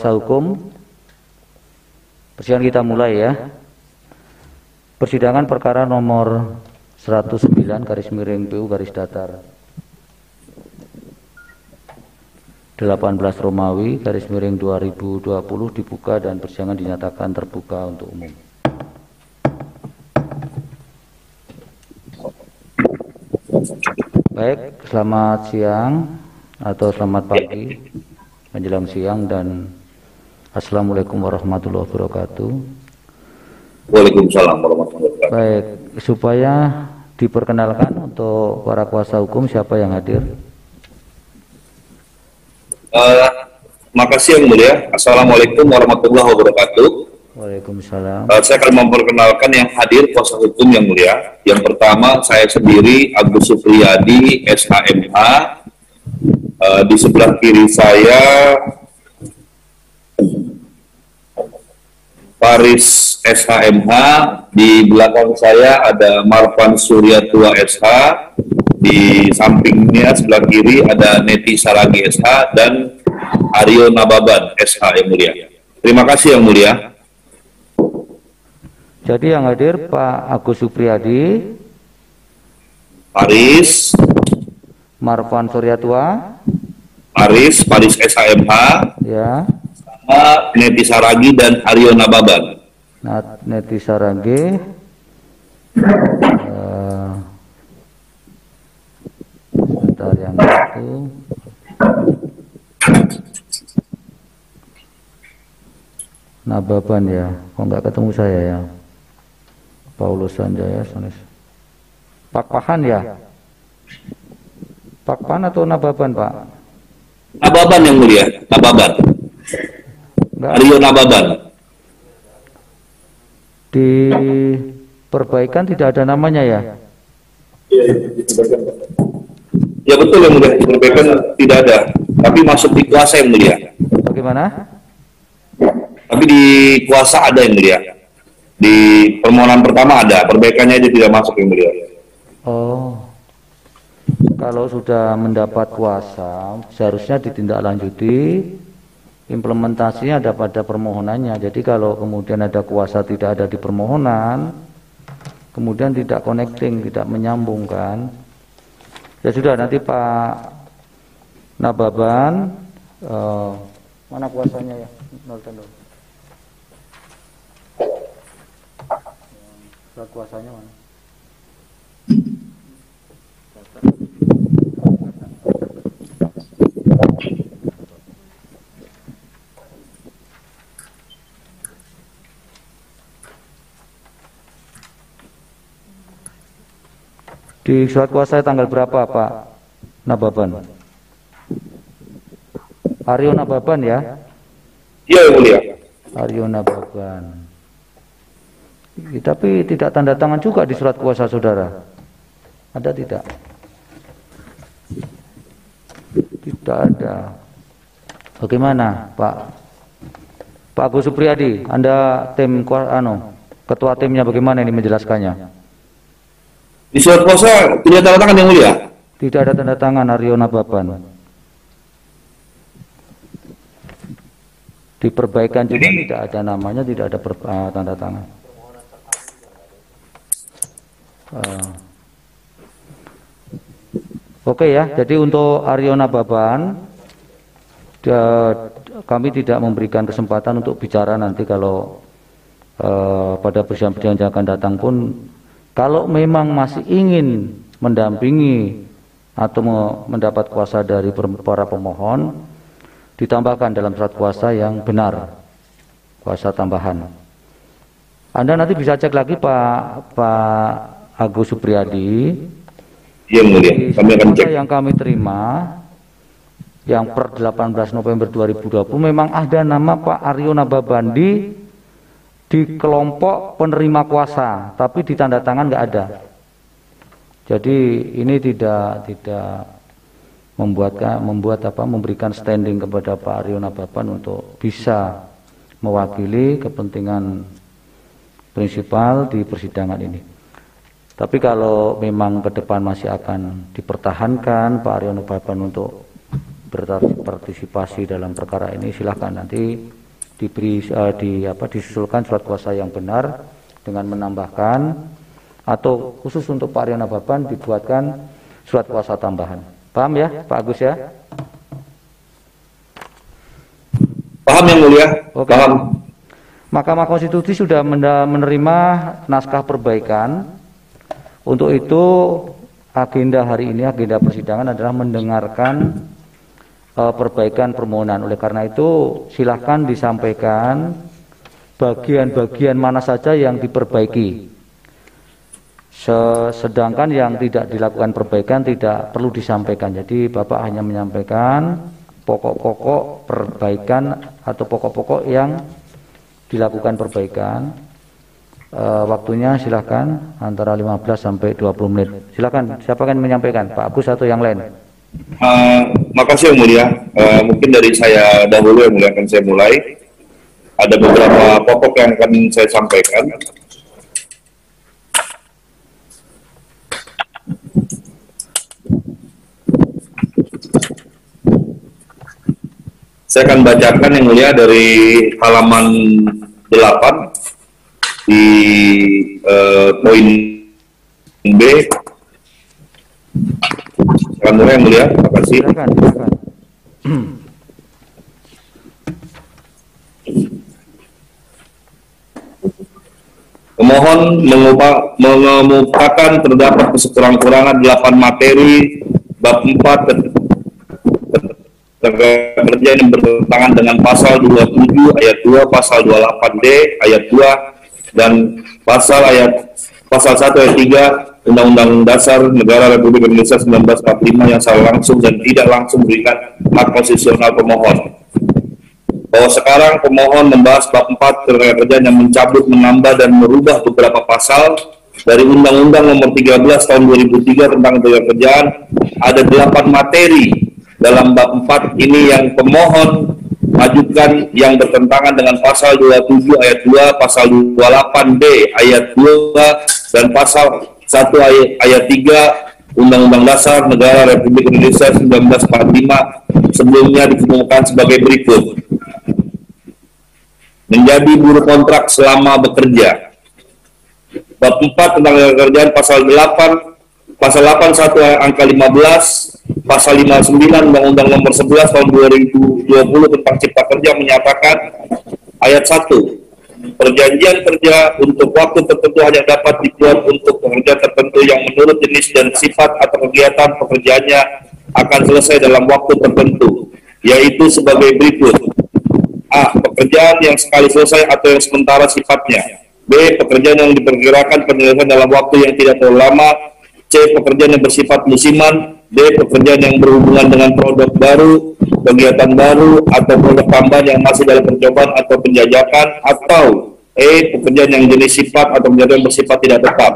kuasa hukum, persidangan kita mulai ya. Persidangan perkara nomor 109 garis miring PU garis datar 18 Romawi garis miring 2020 dibuka dan persidangan dinyatakan terbuka untuk umum. Baik, selamat siang atau selamat pagi, menjelang siang dan Assalamualaikum warahmatullahi wabarakatuh. Waalaikumsalam warahmatullahi wabarakatuh. Baik, supaya diperkenalkan untuk para kuasa hukum siapa yang hadir? Uh, makasih yang mulia. Assalamualaikum warahmatullahi wabarakatuh. Waalaikumsalam. Uh, saya akan memperkenalkan yang hadir kuasa hukum yang mulia. Yang pertama saya sendiri Agus Supriyadi SHMH. Uh, di sebelah kiri saya Paris SHMH. Di belakang saya ada Marvan Surya Tua SH. Di sampingnya sebelah kiri ada Neti Saragi SH dan Aryo Nababan SH yang mulia. Terima kasih yang mulia. Jadi yang hadir Pak Agus Supriyadi, Paris, Marvan Suryatua, Paris, Paris SHMH, ya, sama Neti Saragi dan Aryo Nababan. Nat Neti Saragi, uh, bentar yang itu, Nababan ya, kok nggak ketemu saya ya, Paulus Sanjaya, Sanis. Pak Pahan ya, Pak Pahan atau Nababan Pak? Nababan yang mulia, Nababan. Enggak. Aryo Nababan. Di perbaikan tidak ada namanya ya? Ya betul yang mulia, perbaikan tidak ada. Tapi masuk di kuasa yang mulia. Bagaimana? Tapi di kuasa ada yang mulia. Di permohonan pertama ada, perbaikannya aja tidak masuk yang mulia. Oh, kalau sudah mendapat kuasa, seharusnya ditindaklanjuti. Implementasinya ada pada permohonannya. Jadi kalau kemudian ada kuasa tidak ada di permohonan, kemudian tidak connecting, tidak menyambungkan. Ya sudah nanti Pak Nababan, eh, mana kuasanya ya? Nol. Surat kuasanya mana? Di surat kuasa tanggal berapa Pak Nababan? Aryo Nababan ya? Iya yang mulia. Aryo Nababan. Tapi tidak tanda tangan juga di surat kuasa saudara. Ada tidak? Tidak ada. Bagaimana Pak? Pak Agus Supriyadi, Anda tim anu, ketua timnya bagaimana ini menjelaskannya? Di surat kuasa tidak tanda tangan yang mulia. Tidak ada tanda tangan Aryo Nababan. Di perbaikan juga tidak ada namanya, tidak ada per- ah, tanda tangan. Ah. Oke ya, jadi untuk Aryo Nababan, da- kami tidak memberikan kesempatan untuk bicara nanti kalau eh, pada persidangan yang akan datang pun kalau memang masih ingin mendampingi atau me- mendapat kuasa dari para pemohon, ditambahkan dalam surat kuasa yang benar, kuasa tambahan. Anda nanti bisa cek lagi Pak Pak Agus Supriyadi Yang mulia. Kami akan cek. yang kami terima yang per 18 November 2020 memang ada nama Pak Aryo Nababandi di kelompok penerima kuasa, tapi di tanda tangan nggak ada. Jadi ini tidak tidak membuat membuat apa memberikan standing kepada Pak Aryo Nababan untuk bisa mewakili kepentingan prinsipal di persidangan ini. Tapi kalau memang ke depan masih akan dipertahankan Pak Aryo Nababan untuk berpartisipasi dalam perkara ini silahkan nanti diberi uh, di apa disusulkan surat kuasa yang benar dengan menambahkan atau khusus untuk Pak Riana Baban dibuatkan surat kuasa tambahan. Paham ya Pak Agus ya? Paham yang mulia? Oke. Paham. Mahkamah Konstitusi sudah menerima naskah perbaikan. Untuk itu agenda hari ini, agenda persidangan adalah mendengarkan uh, perbaikan permohonan. Oleh karena itu, silahkan disampaikan bagian-bagian mana saja yang diperbaiki. Sedangkan yang tidak dilakukan perbaikan tidak perlu disampaikan. Jadi Bapak hanya menyampaikan pokok-pokok perbaikan atau pokok-pokok yang dilakukan perbaikan. E, waktunya silakan antara 15 sampai 20 menit. Silakan siapa yang menyampaikan? Pak Agus atau yang lain? Uh, makasih yang mulia. Uh, mungkin dari saya dahulu yang mulia akan saya mulai. Ada beberapa pokok yang akan saya sampaikan. Saya akan bacakan yang mulia dari halaman 8 di uh, poin B. Silakan mulai yang mulia, terima kasih. Silakan, silakan. Pemohon mengemukakan terdapat kesekurang-kurangan 8 materi bab 4 tenaga kerja yang bertentangan dengan pasal 27 ayat 2, pasal 28D ayat 2 dan pasal ayat pasal 1 ayat 3 Undang-Undang Dasar Negara Republik Indonesia 1945 yang salah langsung dan tidak langsung berikan hak konstitusional pemohon. Bahwa sekarang pemohon membahas bab 4 tenaga kerja yang mencabut, menambah dan merubah beberapa pasal dari Undang-Undang Nomor 13 Tahun 2003 tentang tenaga kerjaan ada delapan materi dalam bab 4 ini yang pemohon majukan yang bertentangan dengan pasal 27 ayat 2, pasal 28B ayat 2 dan pasal 1 ayat, ayat 3 Undang-Undang Dasar Negara Republik Indonesia 1945 sebelumnya dikemukakan sebagai berikut. Menjadi buruh kontrak selama bekerja. Bab 4 tentang kerjaan pasal 8 pasal 81 angka 15 pasal 59 Undang-Undang Nomor 11 Tahun 2020 tentang Cipta Kerja menyatakan ayat 1 perjanjian kerja untuk waktu tertentu hanya dapat dibuat untuk pekerja tertentu yang menurut jenis dan sifat atau kegiatan pekerjaannya akan selesai dalam waktu tertentu yaitu sebagai berikut A. Pekerjaan yang sekali selesai atau yang sementara sifatnya B. Pekerjaan yang diperkirakan penyelesaian dalam waktu yang tidak terlalu lama C. Pekerjaan yang bersifat musiman D. Pekerjaan yang berhubungan dengan produk baru, kegiatan baru, atau produk tambahan yang masih dalam percobaan atau penjajakan, atau E. Pekerjaan yang jenis sifat atau penjajakan bersifat tidak tetap.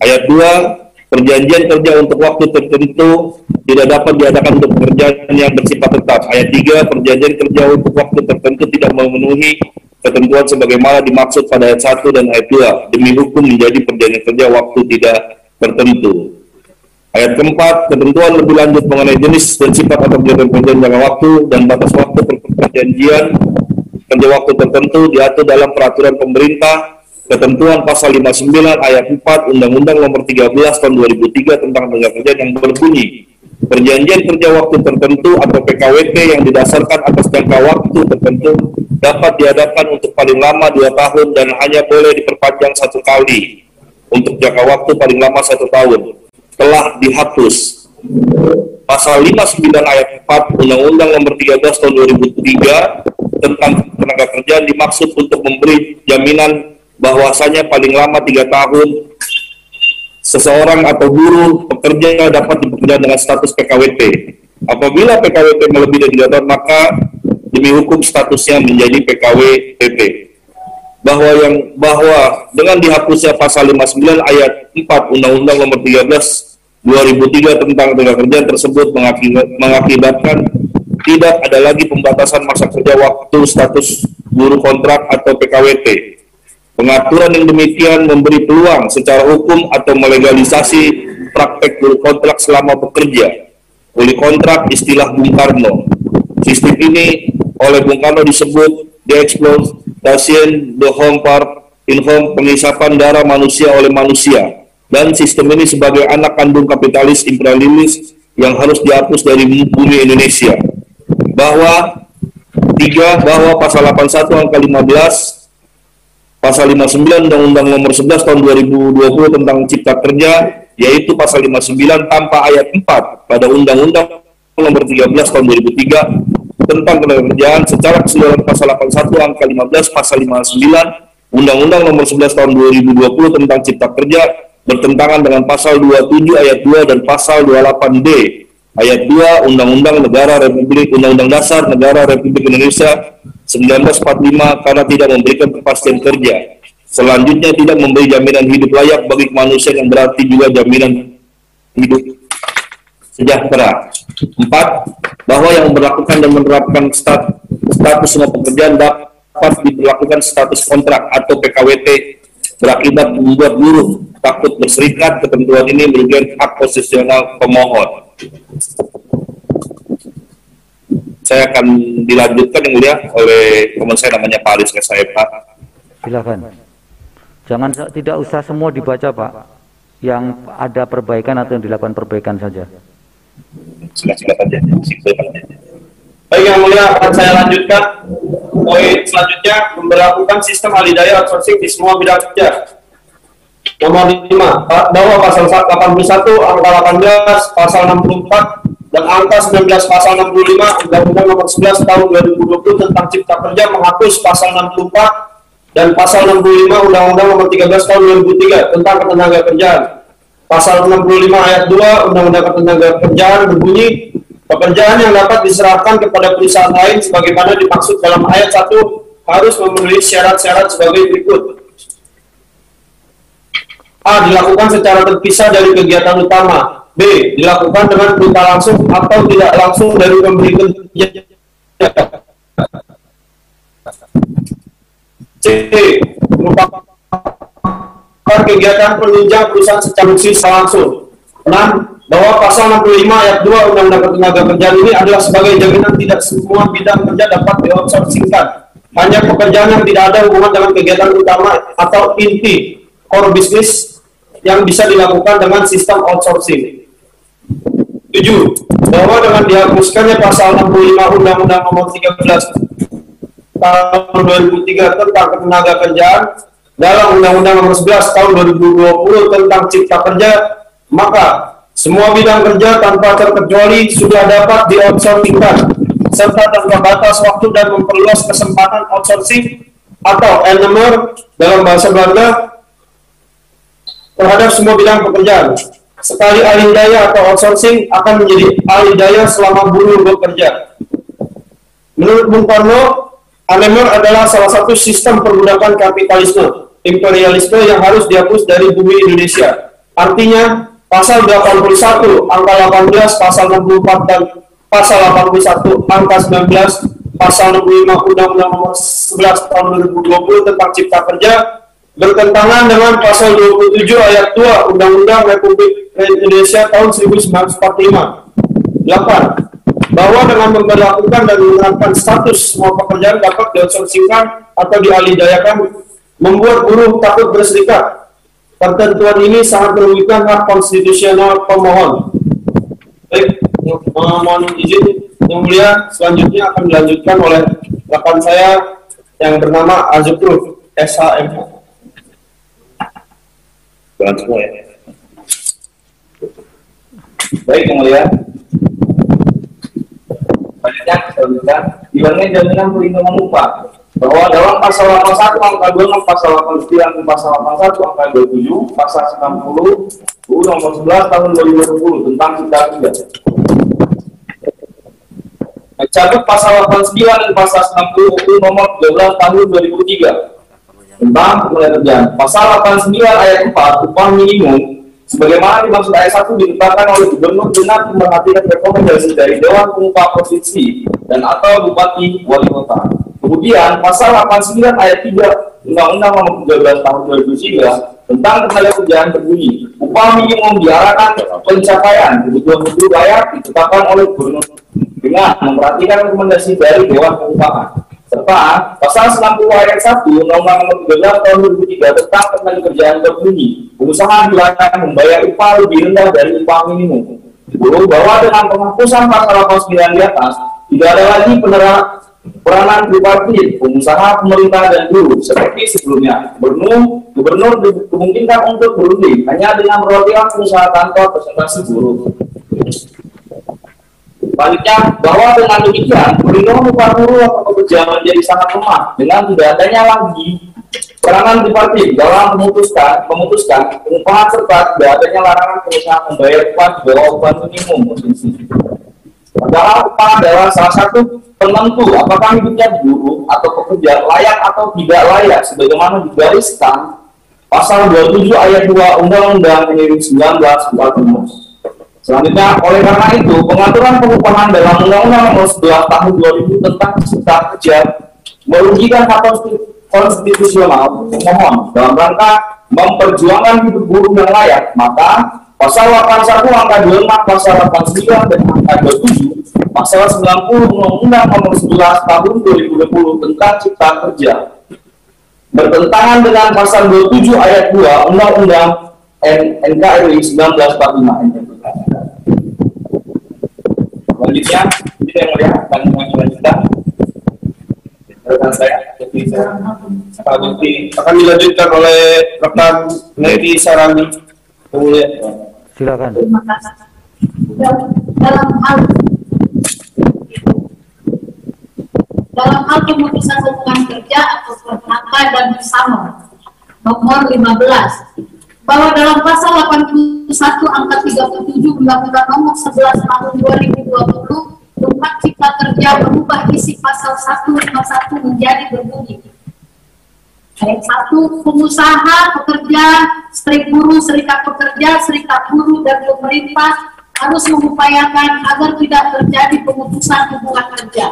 Ayat 2. Perjanjian kerja untuk waktu tertentu tidak dapat diadakan untuk pekerjaan yang bersifat tetap. Ayat 3. Perjanjian kerja untuk waktu tertentu tidak memenuhi ketentuan sebagaimana dimaksud pada ayat 1 dan ayat 2 demi hukum menjadi perjanjian kerja waktu tidak tertentu. Ayat keempat, ketentuan lebih lanjut mengenai jenis dan sifat atau kegiatan perjanjian jangka waktu dan batas waktu perjanjian. Kerja waktu tertentu diatur dalam peraturan pemerintah ketentuan pasal 59 ayat 4 Undang-Undang Nomor 13 Tahun 2003 tentang tenaga kerja yang berbunyi. Perjanjian kerja waktu tertentu atau PKWT yang didasarkan atas jangka waktu tertentu dapat diadakan untuk paling lama dua tahun dan hanya boleh diperpanjang satu kali. Untuk jangka waktu paling lama satu tahun telah dihapus. Pasal 59 ayat 4 Undang-Undang Nomor 13 Tahun 2003 tentang tenaga kerja dimaksud untuk memberi jaminan bahwasanya paling lama tiga tahun seseorang atau buruh pekerja dapat dipekerjakan dengan status PKWT. Apabila PKWT melebihi dari tiga tahun, maka demi hukum statusnya menjadi PKWTP. Bahwa yang bahwa dengan dihapusnya pasal 59 ayat 4 Undang-Undang Nomor 13 2003 tentang tenaga kerja tersebut mengakibatkan tidak ada lagi pembatasan masa kerja waktu status buruh kontrak atau PKWT. Pengaturan yang demikian memberi peluang secara hukum atau melegalisasi praktek buruh kontrak selama bekerja. oleh kontrak istilah Bung Karno. Sistem ini oleh Bung Karno disebut the exploitation the home part in home pengisapan darah manusia oleh manusia dan sistem ini sebagai anak kandung kapitalis imperialis yang harus dihapus dari bumi Indonesia. Bahwa tiga bahwa pasal 81 angka 15 pasal 59 Undang-Undang Nomor 11 Tahun 2020 tentang Cipta Kerja yaitu pasal 59 tanpa ayat 4 pada Undang-Undang Nomor 13 Tahun 2003 tentang ketenagakerjaan secara keseluruhan pasal 81 angka 15 pasal 59 Undang-Undang Nomor 11 Tahun 2020 tentang Cipta Kerja bertentangan dengan pasal 27 ayat 2 dan pasal 28D ayat 2 Undang-Undang Negara Republik Undang-Undang Dasar Negara Republik Indonesia 1945 karena tidak memberikan kepastian kerja. Selanjutnya tidak memberi jaminan hidup layak bagi manusia yang berarti juga jaminan hidup sejahtera. Empat, bahwa yang melakukan dan menerapkan stat, status semua pekerjaan dapat diberlakukan status kontrak atau PKWT berakibat membuat buruh takut berserikat ketentuan ini merugikan hak konstitusional pemohon. Saya akan dilanjutkan yang mulia oleh teman saya namanya Pak Aris Pak. Silakan. Jangan tidak usah semua dibaca Pak. Yang ada perbaikan atau yang dilakukan perbaikan saja. Silakan saja. Baik yang mulia akan saya lanjutkan. Poin selanjutnya memperlakukan sistem alidaya outsourcing di semua bidang kerja nomor 5 bahwa pasal 81 angka 18 pasal 64 dan angka 19 pasal 65 Undang-Undang nomor 11 tahun 2020 tentang Cipta Kerja menghapus pasal 64 dan pasal 65 Undang-Undang nomor 13 tahun 2003 tentang ketenaga kerjaan. Pasal 65 ayat 2 Undang-Undang ketenaga kerjaan berbunyi pekerjaan yang dapat diserahkan kepada perusahaan lain sebagaimana dimaksud dalam ayat 1 harus memenuhi syarat-syarat sebagai berikut A. Dilakukan secara terpisah dari kegiatan utama. B. Dilakukan dengan perintah langsung atau tidak langsung dari pemberi kerja. C. Merupakan kegiatan penunjang perusahaan secara secara langsung. 6. Bahwa pasal 65 ayat 2 Undang-Undang Ketenaga Kerjaan ini adalah sebagai jaminan tidak semua bidang kerja dapat dioutsourcingkan. Hanya pekerjaan yang tidak ada hubungan dengan kegiatan utama atau inti core business yang bisa dilakukan dengan sistem outsourcing. 7. Bahwa dengan dihapuskannya pasal 65 Undang-Undang Nomor 13 tahun 2003 tentang ketenaga kerjaan dalam Undang-Undang Nomor 11 tahun 2020 tentang Cipta Kerja, maka semua bidang kerja tanpa terkecuali sudah dapat di-outsourcingkan serta tanpa batas waktu dan memperluas kesempatan outsourcing atau NMR dalam bahasa Belanda terhadap semua bidang pekerjaan. Sekali alih daya atau outsourcing akan menjadi alih daya selama buruh bekerja. Menurut Bung Karno, Anemer adalah salah satu sistem perbudakan kapitalisme, imperialisme yang harus dihapus dari bumi Indonesia. Artinya, pasal 81, angka 18, pasal 64, dan pasal 81, angka 19, pasal 65 Undang-Undang Nomor 11 Tahun 2020 tentang Cipta Kerja bertentangan dengan pasal 27 ayat 2 Undang-Undang Republik Indonesia tahun 1945. 8. Bahwa dengan memperlakukan dan menerapkan status semua pekerjaan dapat dioutsourcingkan atau dialidayakan membuat buruh takut berserikat. Ketentuan ini sangat merugikan hak konstitusional pemohon. Baik, mohon izin yang mulia selanjutnya akan dilanjutkan oleh rekan saya yang bernama Azukruf SHM semua ya. Baik yang mulia. Banyaknya kita bilangnya jaminan perlindungan upah bahwa dalam pasal 81 angka 2 pasal 89 pasal 81 angka 27 pasal 90 UU nomor 11 tahun 2020 tentang cipta kerja mencabut pasal 89 dan pasal 60 UU nomor 12 tahun 2003 tentang kerjaan. Pasal 89 ayat 4 upah minimum sebagaimana dimaksud ayat 1 ditetapkan oleh gubernur dengan memperhatikan rekomendasi dari Dewan Pengupah Provinsi dan atau Bupati Wali Kota. Kemudian pasal 89 ayat 3 Undang-Undang Nomor 13 Tahun 2003 tentang tenaga kerjaan berbunyi upah minimum diarahkan pencapaian kebutuhan hidup layak ditetapkan oleh gubernur dengan memperhatikan rekomendasi dari Dewan Pengupahan serta pasal 90 ayat 1 Undang-Undang Nomor 13 Tahun 2003 tentang tenaga kerjaan berbunyi pengusaha dilarang membayar upah lebih rendah dari upah minimum Buruh bahwa dengan penghapusan pasal 89 di atas tidak ada lagi penera peranan tripartit, pengusaha, pemerintah, dan buruh seperti sebelumnya. Gubernur, gubernur dimungkinkan untuk berunding hanya dengan perwakilan pengusaha tanpa presentasi buruh. Baliknya, bahwa dengan demikian, perlindungan upah buruh atau pekerja menjadi sangat lemah dengan tidak adanya lagi peranan tripartit dalam memutuskan memutuskan pengupahan serta tidak adanya larangan pengusaha membayar upah di bawah upah minimum. Padahal upah adalah salah satu penentu apakah hidupnya buruh atau pekerja layak atau tidak layak. Sebagaimana digariskan pasal 27 ayat 2 Undang-Undang Pemilu 1945. Selanjutnya, oleh karena itu, pengaturan pengupahan dalam Undang-Undang Nomor 11 Tahun 2000 tentang Cipta Kerja merugikan hak konstitusional pemohon dalam rangka memperjuangkan hidup buruh yang layak, maka Pasal 81 angka 25, pasal 89 dan angka 27, pasal 90 Undang-Undang Nomor 11 Tahun 2020 tentang Cipta Kerja bertentangan dengan pasal 27 ayat 2 Undang-Undang NKRI 1945. Selanjutnya, ini yang melihat akan lanjutkan rekan saya, Pak Bukti. Akan dilanjutkan oleh rekan Nedi Sarani. Silakan. Dalam hal dalam hal pemutusan hubungan kerja atau PHK dan bersama nomor 15 bahwa dalam pasal 81 angka 37 Undang-Undang nomor 11 tahun 2020 tentang cipta kerja berubah isi pasal 151 menjadi berbunyi Ayat satu, pengusaha, pekerja, serikat buruh, serikat pekerja, serikat buruh, dan pemerintah harus mengupayakan agar tidak terjadi pemutusan hubungan kerja.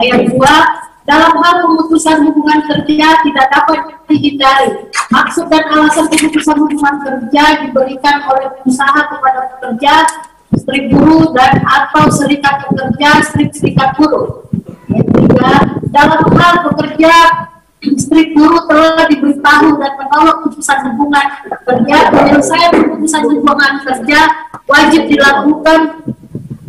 Ayat dua, dalam hal pemutusan hubungan kerja tidak dapat dihindari. Maksud dan alasan pemutusan hubungan kerja diberikan oleh pengusaha kepada pekerja, serikat buruh, dan atau serikat pekerja, serikat buruh. Ayat tiga, dalam hal pekerja istri guru telah diberitahu dan menolak putusan hubungan kerja penyelesaian putusan hubungan kerja wajib dilakukan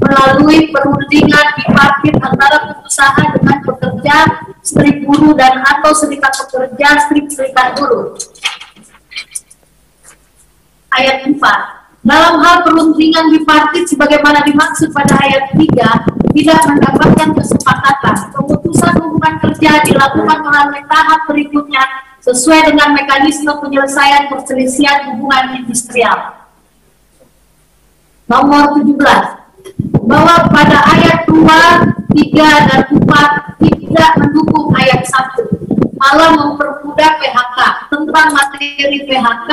melalui perundingan bipartit antara pengusaha dengan pekerja, istri guru dan atau serikat pekerja, serikat guru. Ayat 4. Dalam hal perundingan bipartit sebagaimana dimaksud pada ayat 3, tidak mendapatkan kesepakatan. Pemutusan hubungan kerja dilakukan melalui tahap berikutnya sesuai dengan mekanisme penyelesaian perselisihan hubungan industrial. Nomor 17 bahwa pada ayat 2, 3, dan 4 tidak mendukung ayat 1 malah mempermudah PHK tentang materi PHK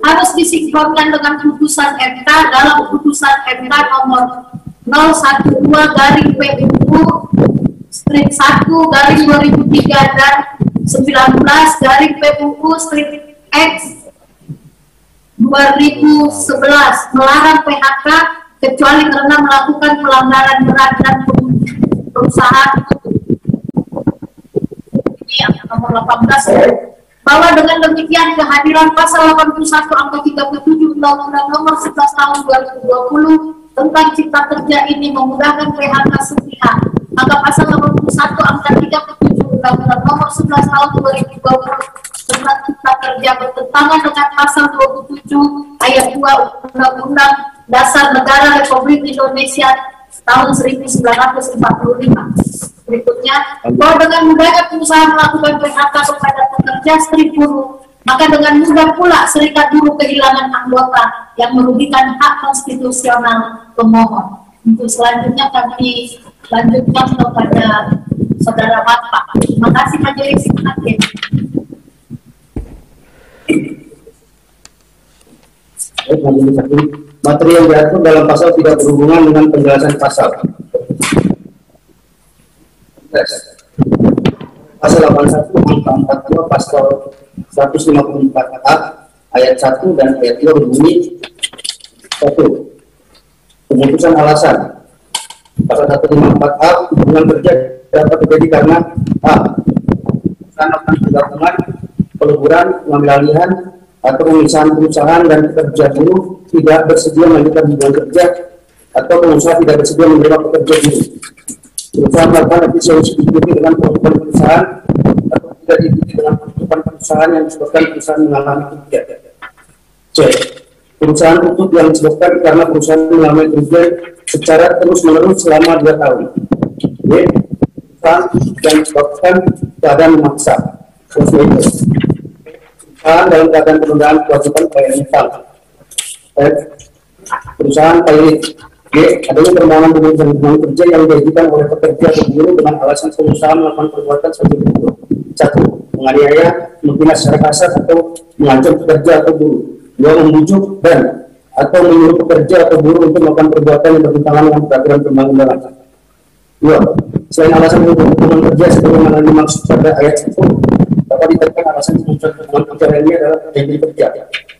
harus disinkronkan dengan putusan MK dalam putusan MK nomor 012 garing PUU strip 1 garing 2003 dan 19 garing PUU strip X 2011 melarang PHK kecuali karena melakukan pelanggaran berat dan perusahaan ini yang nomor 18 bahwa dengan demikian kehadiran pasal 81 angka 37 Undang-Undang nomor 11 tahun 2020 tentang cipta kerja ini memudahkan PHK sepihak. Maka pasal 81 angka 37 Undang-Undang nomor 11 tahun 2020 tentang cipta kerja bertentangan dengan pasal 27 ayat 2 Undang-Undang Dasar Negara Republik Indonesia tahun 1945. Berikutnya, bahwa dengan mudahnya pengusaha melakukan PHK kepada pekerja seribu buruh maka dengan mudah pula serikat buruh kehilangan anggota yang merugikan hak konstitusional pemohon. Untuk selanjutnya kami lanjutkan kepada saudara Bapak. Terima kasih Majelis Hakim. Materi yang diatur dalam pasal tidak berhubungan dengan penjelasan pasal. Pasal 81 angka 42 pasal 154 a ayat 1 dan ayat 2 berbunyi satu. Pemutusan alasan. Pasal 154A hubungan kerja dapat terjadi karena A. Karena penggabungan peleburan pengambil atau pemisahan perusahaan dan pekerja buruh tidak bersedia melanjutkan hubungan kerja atau pengusaha tidak bersedia menerima pekerja buruh. Perusahaan melakukan efisiensi diikuti dengan penutupan perusahaan atau tidak diikuti dengan penutupan perusahaan yang disebabkan perusahaan mengalami kerugian. C. Perusahaan tutup yang disebabkan karena perusahaan mengalami kerugian secara terus-menerus selama dua tahun. D. Perusahaan yang disebabkan keadaan memaksa. Terus perusahaan dalam keadaan penundaan kewajiban bayar netral. F. Perusahaan pilot G. Adanya permohonan pemulihan hubungan kerja yang diajukan oleh pekerja atau buruh dengan alasan pengusaha melakukan perbuatan sebagai berikut. Satu, menganiaya, menghina secara kasar atau mengancam pekerja atau buruh. Dua, membujuk dan atau menyuruh pekerja atau buruh untuk melakukan perbuatan yang bertentangan dengan peraturan perundang-undangan. Dua, selain alasan hubungan kerja sebagaimana dimaksud pada ayat 1, dapat ditekan alasan hubungan kerja lainnya adalah perjanjian kerja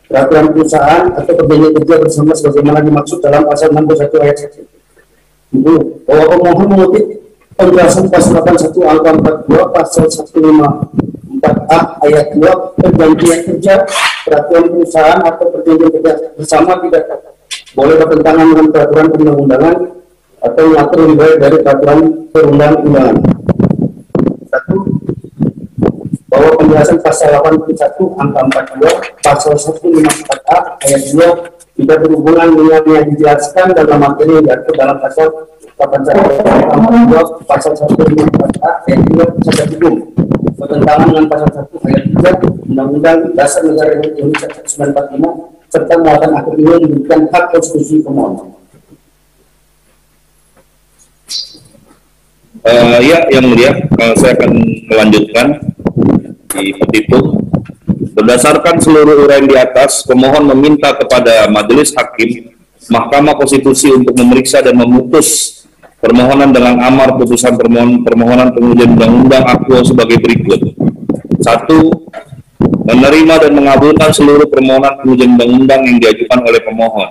peraturan perusahaan atau perjanjian kerja bersama sebagaimana dimaksud dalam pasal 61 ayat 1. Ibu, bahwa pemohon mengutip penjelasan pasal 81 angka 42 pasal 154A ayat 2 perjanjian kerja peraturan perusahaan atau perjanjian kerja bersama tidak boleh bertentangan dengan peraturan perundang-undangan atau mengatur lebih dari peraturan perundang-undangan. Bahwa penjelasan pasal 81 angka 42 pasal 154A ayat 2 tidak berhubungan dengan yang dijelaskan dalam materi yang diatur dalam pasal 81 angka 2 pasal 154A ayat 2 Pasal hukum bertentangan dengan pasal 1 ayat 3 Undang-Undang Dasar Negara Republik Indonesia 1945 serta muatan akhir ini memberikan hak konstitusi pemohon. Uh, ya, yang mulia, uh, saya akan melanjutkan di petitum. Berdasarkan seluruh uraian di atas, pemohon meminta kepada Majelis Hakim Mahkamah Konstitusi untuk memeriksa dan memutus permohonan dengan amar putusan permohonan, permohonan pengujian undang-undang aku sebagai berikut. Satu, menerima dan mengabulkan seluruh permohonan pengujian undang-undang yang diajukan oleh pemohon.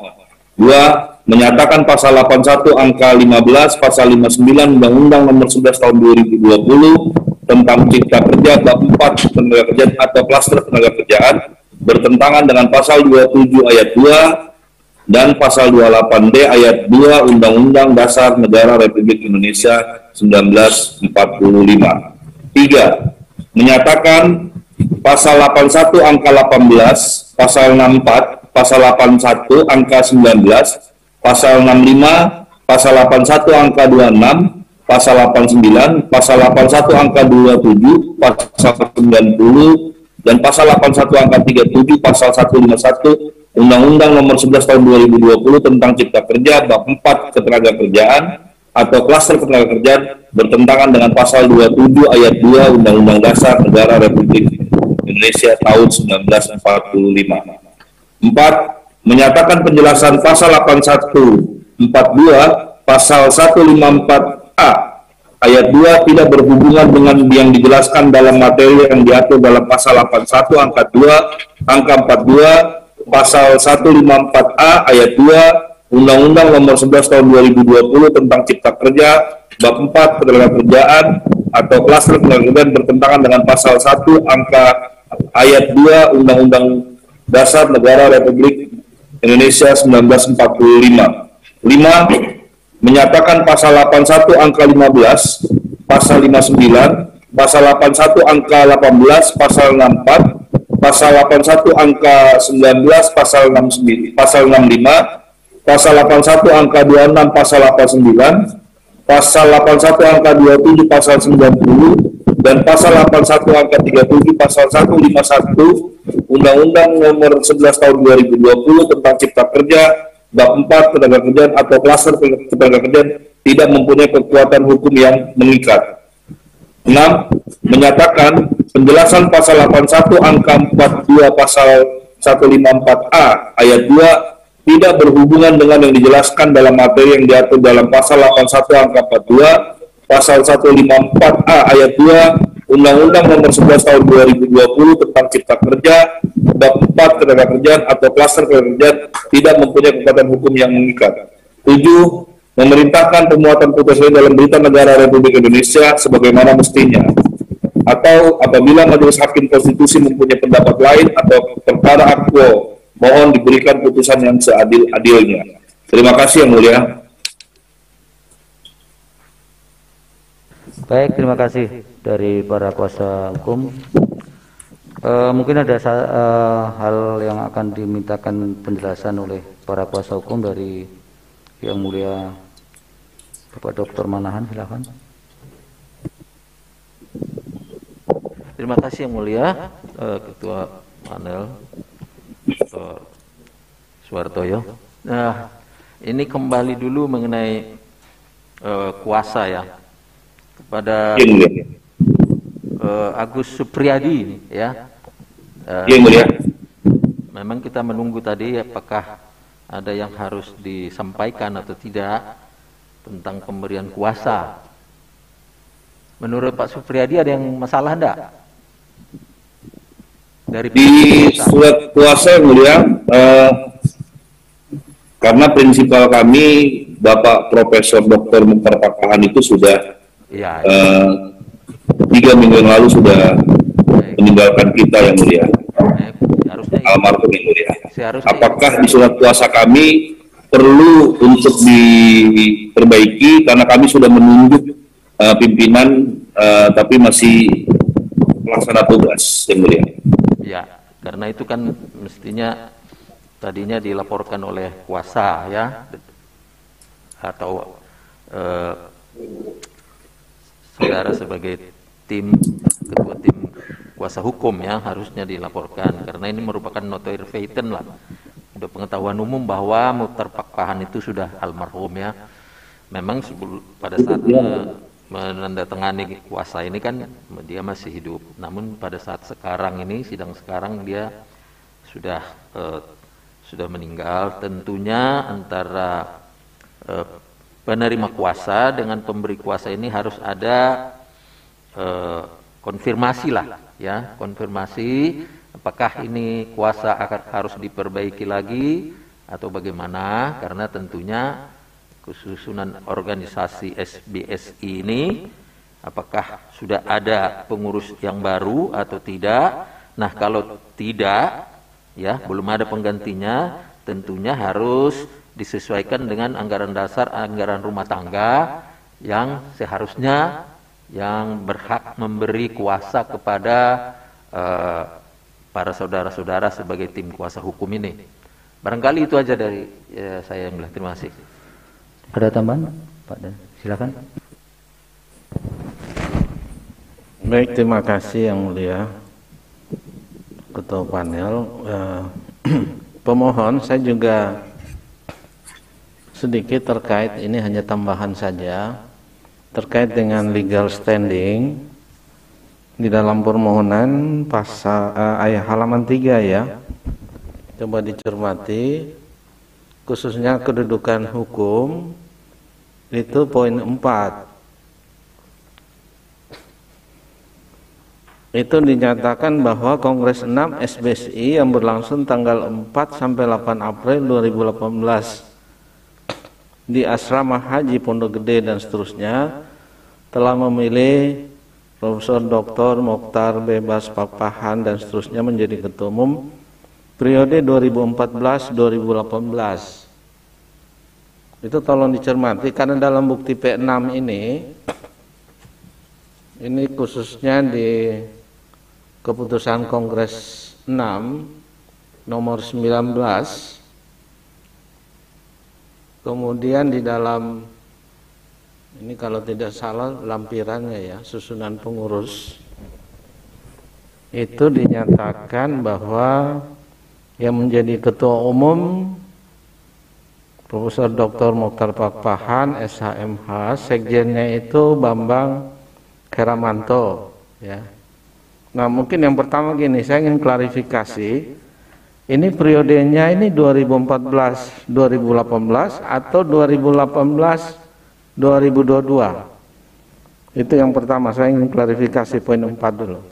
Dua, menyatakan pasal 81 angka 15, pasal 59 Undang-Undang nomor 11 tahun 2020 tentang cipta kerja bab 4 tenaga kerja atau klaster tenaga kerjaan bertentangan dengan pasal 27 ayat 2 dan pasal 28D ayat 2 Undang-Undang Dasar Negara Republik Indonesia 1945. 3. Menyatakan pasal 81 angka 18, pasal 64, pasal 81 angka 19, pasal 65, pasal 81 angka 26, pasal 89, pasal 81 angka 27, pasal 90, dan pasal 81 angka 37, pasal 151, Undang-Undang nomor 11 tahun 2020 tentang Cipta Kerja, bab 4 ketenaga kerjaan atau klaster ketenaga kerjaan bertentangan dengan pasal 27 ayat 2 Undang-Undang Dasar Negara Republik Indonesia tahun 1945. 4. Menyatakan penjelasan pasal 81 42 pasal 154 A. Ayat 2 tidak berhubungan dengan yang dijelaskan dalam materi yang diatur dalam pasal 81 angka 2, angka 42, pasal 154A ayat 2, Undang-Undang nomor 11 tahun 2020 tentang Cipta Kerja, bab 4 ketenaga kerjaan atau klaster ketenaga kerjaan bertentangan dengan pasal 1 angka ayat 2 Undang-Undang Dasar Negara Republik Indonesia 1945. 5 menyatakan pasal 81 angka 15, pasal 59, pasal 81 angka 18, pasal 64, pasal 81 angka 19, pasal 69, pasal 65, pasal 81 angka 26, pasal 89, pasal 81 angka 27, pasal 90, dan pasal 81 angka 37, pasal 151, Undang-Undang nomor 11 tahun 2020 tentang Cipta Kerja bab 4 tenaga kerjaan atau klaster tenaga kerjaan tidak mempunyai kekuatan hukum yang mengikat. 6. Menyatakan penjelasan pasal 81 angka 42 pasal 154A ayat 2 tidak berhubungan dengan yang dijelaskan dalam materi yang diatur dalam pasal 81 angka 42, pasal 154A ayat 2, Undang-Undang Nomor 11 Tahun 2020 tentang Cipta Kerja, bab 4 ketenaga kerjaan atau klaster kerjaan tidak mempunyai kekuatan hukum yang mengikat. 7. Memerintahkan pemuatan putusan dalam berita negara Republik Indonesia sebagaimana mestinya. Atau apabila majelis hakim konstitusi mempunyai pendapat lain atau perkara akwo, mohon diberikan putusan yang seadil-adilnya. Terima kasih yang mulia. Baik, terima kasih dari para kuasa hukum. E, mungkin ada e, hal yang akan dimintakan penjelasan oleh para kuasa hukum dari yang mulia Bapak Dr. Manahan, silakan. Terima kasih yang mulia e, Ketua panel Dr. Suwartoyo. Nah, ini kembali dulu mengenai kuasa ya kepada uh, Agus Supriyadi ya. Uh, ya. Memang kita menunggu tadi apakah ada yang harus disampaikan atau tidak tentang pemberian kuasa. Menurut Pak Supriyadi ada yang masalah enggak? Dari di surat kuasa mulia, uh, karena prinsipal kami Bapak Profesor Dr. Mukhtar Pakahan itu sudah ya, ya. Uh, tiga minggu yang lalu sudah Baik. meninggalkan kita yang mulia. Almarhum yang mulia. Apakah di surat puasa kami perlu untuk diperbaiki karena kami sudah menunjuk uh, pimpinan uh, tapi masih pelaksana tugas yang mulia. Ya, karena itu kan mestinya tadinya dilaporkan oleh kuasa ya atau uh, saudara sebagai tim ketua tim kuasa hukum ya harusnya dilaporkan. Karena ini merupakan notoire feiten lah. Udah pengetahuan umum bahwa Muhtar Pakpahan itu sudah almarhum ya. Memang pada saat uh, menandatangani kuasa ini kan dia masih hidup. Namun pada saat sekarang ini sidang sekarang dia sudah uh, sudah meninggal. Tentunya antara uh, penerima kuasa dengan pemberi kuasa ini harus ada eh, konfirmasi lah ya konfirmasi apakah ini kuasa akan harus diperbaiki lagi atau bagaimana karena tentunya kesusunan organisasi SBSI ini apakah sudah ada pengurus yang baru atau tidak? Nah kalau tidak ya belum ada penggantinya tentunya harus disesuaikan dengan anggaran dasar anggaran rumah tangga yang seharusnya yang berhak memberi kuasa kepada uh, para saudara-saudara sebagai tim kuasa hukum ini. Barangkali itu aja dari ya, saya yang bilang. Terima kasih. Ada tambahan, Pak Dan? Silakan. Baik, terima kasih yang mulia ketua panel. Uh, pemohon, saya juga sedikit terkait ini hanya tambahan saja terkait dengan legal standing di dalam permohonan pasal uh, ayat halaman 3 ya. Coba dicermati. Khususnya kedudukan hukum itu poin 4 itu dinyatakan bahwa Kongres 6 SBSI yang berlangsung tanggal 4 sampai 8 April 2018 di asrama haji Pondok Gede dan seterusnya telah memilih Profesor Dr. Mokhtar Bebas Papahan dan seterusnya menjadi ketua umum periode 2014-2018 itu tolong dicermati karena dalam bukti P6 ini ini khususnya di keputusan Kongres 6 nomor 19 Kemudian di dalam ini kalau tidak salah lampirannya ya, susunan pengurus itu dinyatakan bahwa yang menjadi ketua umum Profesor Dr. Mokhtar Pakpahan SHMH, sekjennya itu Bambang Keramanto ya. Nah, mungkin yang pertama gini, saya ingin klarifikasi ini periodenya ini 2014 2018 atau 2018 2022 Itu yang pertama, saya ingin klarifikasi poin 4 dulu.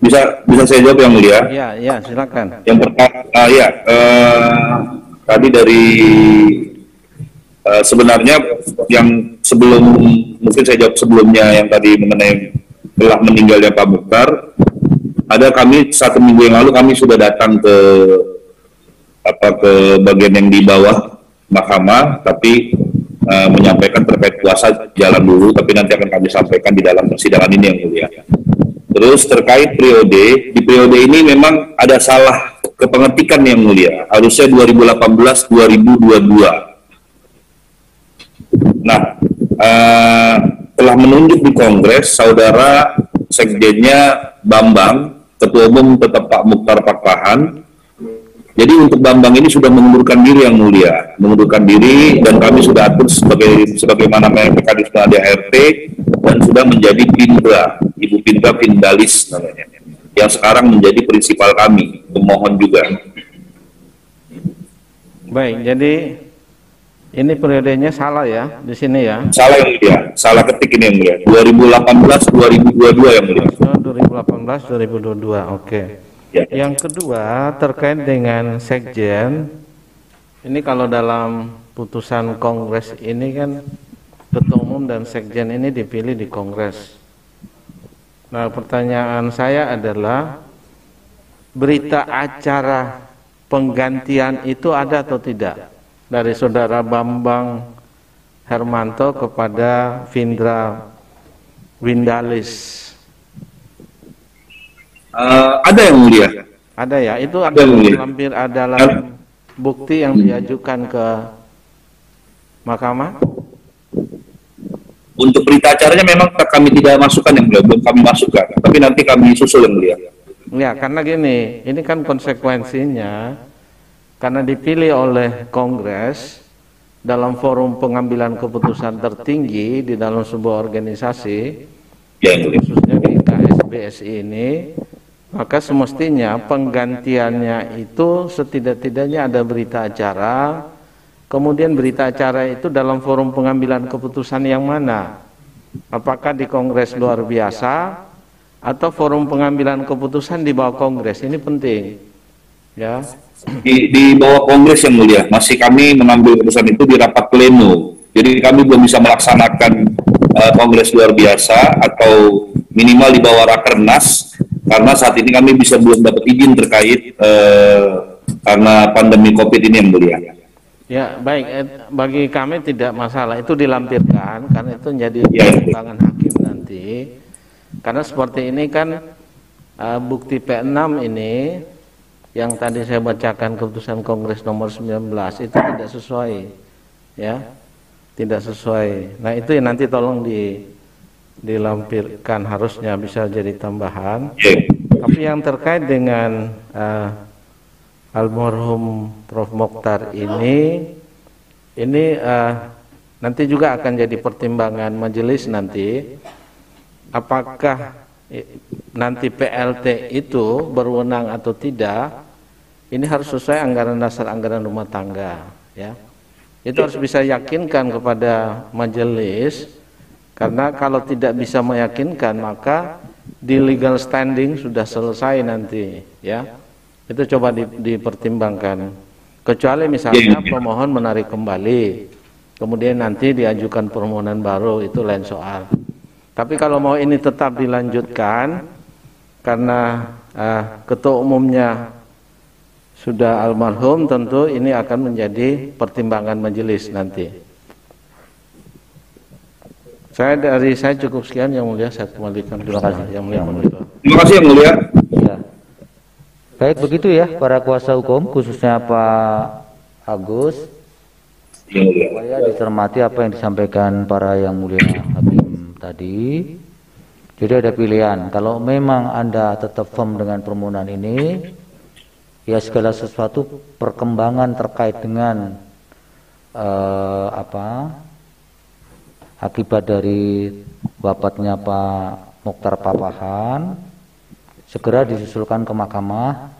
Bisa bisa saya jawab yang mulia? Ya, ya, silakan. Yang pertama, uh, ya uh, tadi dari uh, sebenarnya yang sebelum mungkin saya jawab sebelumnya yang tadi mengenai telah meninggalnya Pak Mukhtar, ada kami satu minggu yang lalu kami sudah datang ke apa ke bagian yang di bawah mahkamah, tapi uh, menyampaikan terkait kuasa jalan dulu, tapi nanti akan kami sampaikan di dalam persidangan ini yang mulia. Terus terkait periode, di periode ini memang ada salah kepengetikan yang mulia. Harusnya 2018-2022. Nah, uh, telah menunjuk di Kongres saudara sekjennya Bambang, Ketua Umum tetap Pak Mukhtar Pakpahan. Jadi untuk Bambang ini sudah mengundurkan diri yang mulia, mengundurkan diri dan kami sudah atur sebagai sebagaimana mekanisme ADART dan sudah menjadi Pindra, Ibu Pindra Pindalis namanya, yang sekarang menjadi prinsipal kami, pemohon juga. Baik, jadi ini periodenya salah ya di sini ya. Salah yang mulia, salah ketik ini yang mulia. 2018 2022 yang mulia. 2018 2022, oke. Ya. Yang kedua terkait dengan sekjen, ini kalau dalam putusan kongres ini kan ketua umum dan sekjen ini dipilih di kongres. Nah pertanyaan saya adalah berita acara penggantian itu ada atau tidak dari saudara Bambang Hermanto kepada Vindra Windalis. Uh, ada yang mulia. Ada ya, itu ada Ada, mulia. hampir adalah bukti yang diajukan ke mahkamah. Untuk berita acaranya memang kami tidak masukkan yang mulia, belum kami masukkan. Tapi nanti kami susul yang mulia. Ya, karena gini, ini kan konsekuensinya karena dipilih oleh Kongres dalam forum pengambilan keputusan tertinggi di dalam sebuah organisasi, Ya khususnya di KSBSI ini, maka semestinya penggantiannya itu setidak-tidaknya ada berita acara, kemudian berita acara itu dalam forum pengambilan keputusan yang mana? Apakah di Kongres luar biasa atau forum pengambilan keputusan di bawah Kongres? Ini penting. Ya. Di, di bawah Kongres yang mulia, masih kami mengambil keputusan itu di rapat pleno. Jadi kami belum bisa melaksanakan uh, Kongres luar biasa atau minimal di bawah Rakernas karena saat ini kami bisa belum dapat izin terkait uh, karena pandemi COVID ini yang mulia. Ya, baik. Eh, Bagi kami tidak masalah. Itu dilampirkan karena itu menjadi Ya. pertimbangan hakim nanti. Karena seperti ini kan eh, bukti P6 ini yang tadi saya bacakan keputusan Kongres nomor 19 itu tidak sesuai. Ya. Tidak sesuai. Nah, itu yang nanti tolong di dilampirkan harusnya bisa jadi tambahan. Ya. Tapi yang terkait dengan eh, almarhum Prof Mokhtar ini, ini eh, nanti juga akan jadi pertimbangan majelis nanti, apakah eh, nanti PLT itu berwenang atau tidak, ini harus sesuai anggaran dasar anggaran rumah tangga, ya. Itu harus bisa yakinkan kepada majelis, karena kalau tidak bisa meyakinkan maka di legal standing sudah selesai nanti, ya. Itu coba di- dipertimbangkan. Kecuali misalnya pemohon menarik kembali, kemudian nanti diajukan permohonan baru itu lain soal. Tapi kalau mau ini tetap dilanjutkan karena eh, ketua umumnya sudah almarhum, tentu ini akan menjadi pertimbangan majelis nanti. Saya dari saya cukup sekian yang mulia saya kembalikan terima kasih yang mulia. Terima kasih yang mulia. Ya. Baik begitu ya para kuasa hukum khususnya Pak Agus Yang mulia. supaya dicermati apa yang disampaikan para yang mulia hakim tadi. Jadi ada pilihan. Kalau memang Anda tetap firm dengan permohonan ini, ya segala sesuatu perkembangan terkait dengan eh, apa akibat dari wafatnya Pak Mokhtar Papahan segera disusulkan ke mahkamah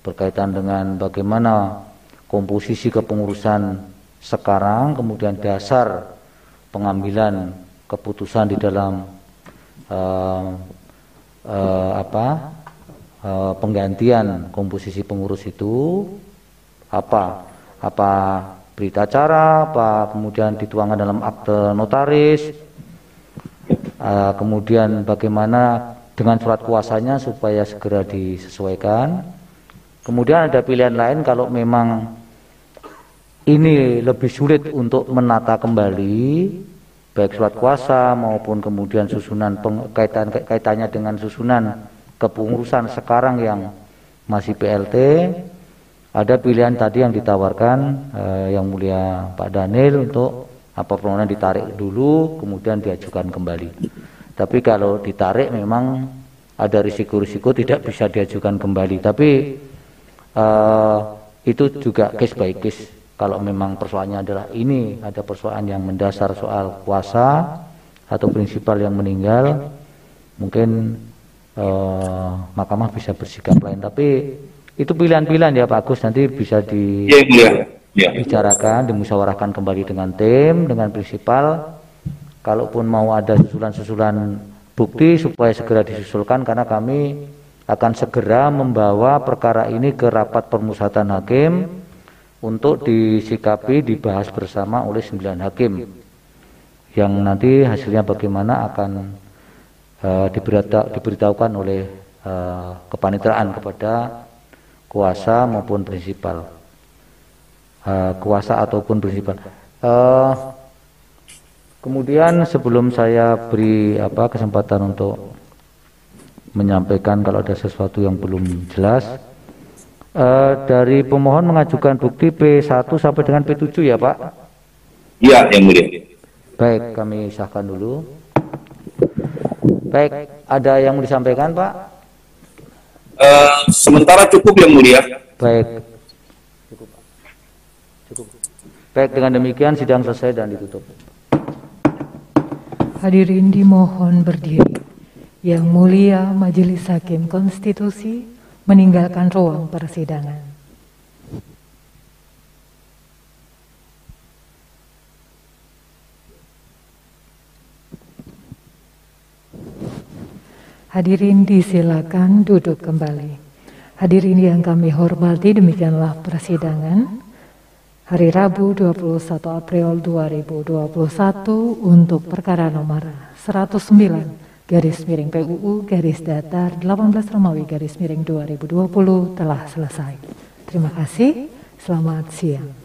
berkaitan dengan bagaimana komposisi kepengurusan sekarang, kemudian dasar pengambilan keputusan di dalam uh, uh, apa uh, penggantian komposisi pengurus itu apa apa berita acara apa kemudian dituangkan dalam akte notaris uh, kemudian bagaimana dengan surat kuasanya supaya segera disesuaikan. Kemudian ada pilihan lain kalau memang ini lebih sulit untuk menata kembali baik surat kuasa maupun kemudian susunan kaitan kaitannya dengan susunan kepengurusan sekarang yang masih PLT ada pilihan tadi yang ditawarkan eh, yang mulia Pak Daniel untuk apa permohonan ditarik dulu kemudian diajukan kembali. Tapi kalau ditarik memang ada risiko-risiko tidak bisa diajukan kembali. Tapi eh, itu juga case by case. Kalau memang persoalannya adalah ini ada persoalan yang mendasar soal kuasa atau prinsipal yang meninggal mungkin eh, mahkamah bisa bersikap lain tapi itu pilihan-pilihan ya Pak Agus nanti bisa dibicarakan ya. dimusyawarahkan kembali dengan tim dengan prinsipal kalaupun mau ada susulan-susulan bukti supaya segera disusulkan karena kami akan segera membawa perkara ini ke rapat permusatan hakim untuk disikapi dibahas bersama oleh sembilan hakim yang nanti hasilnya bagaimana akan uh, diberitahukan oleh uh, kepanitraan kepada kuasa maupun prinsipal uh, kuasa ataupun prinsipal uh, kemudian sebelum saya beri apa kesempatan untuk menyampaikan kalau ada sesuatu yang belum jelas uh, dari pemohon mengajukan bukti P1 sampai dengan P7 ya Pak? Iya, yang mulia. Baik, kami sahkan dulu. Baik, ada yang mau disampaikan Pak? Uh, sementara cukup yang mulia. Baik. Cukup. Cukup. Baik, dengan demikian sidang selesai dan ditutup. Hadirin dimohon berdiri. Yang mulia Majelis Hakim Konstitusi meninggalkan ruang persidangan. Hadirin disilakan duduk kembali. Hadirin yang kami hormati demikianlah persidangan hari Rabu 21 April 2021 untuk perkara nomor 109 garis miring PUU garis datar 18 Romawi garis miring 2020 telah selesai. Terima kasih, selamat siang.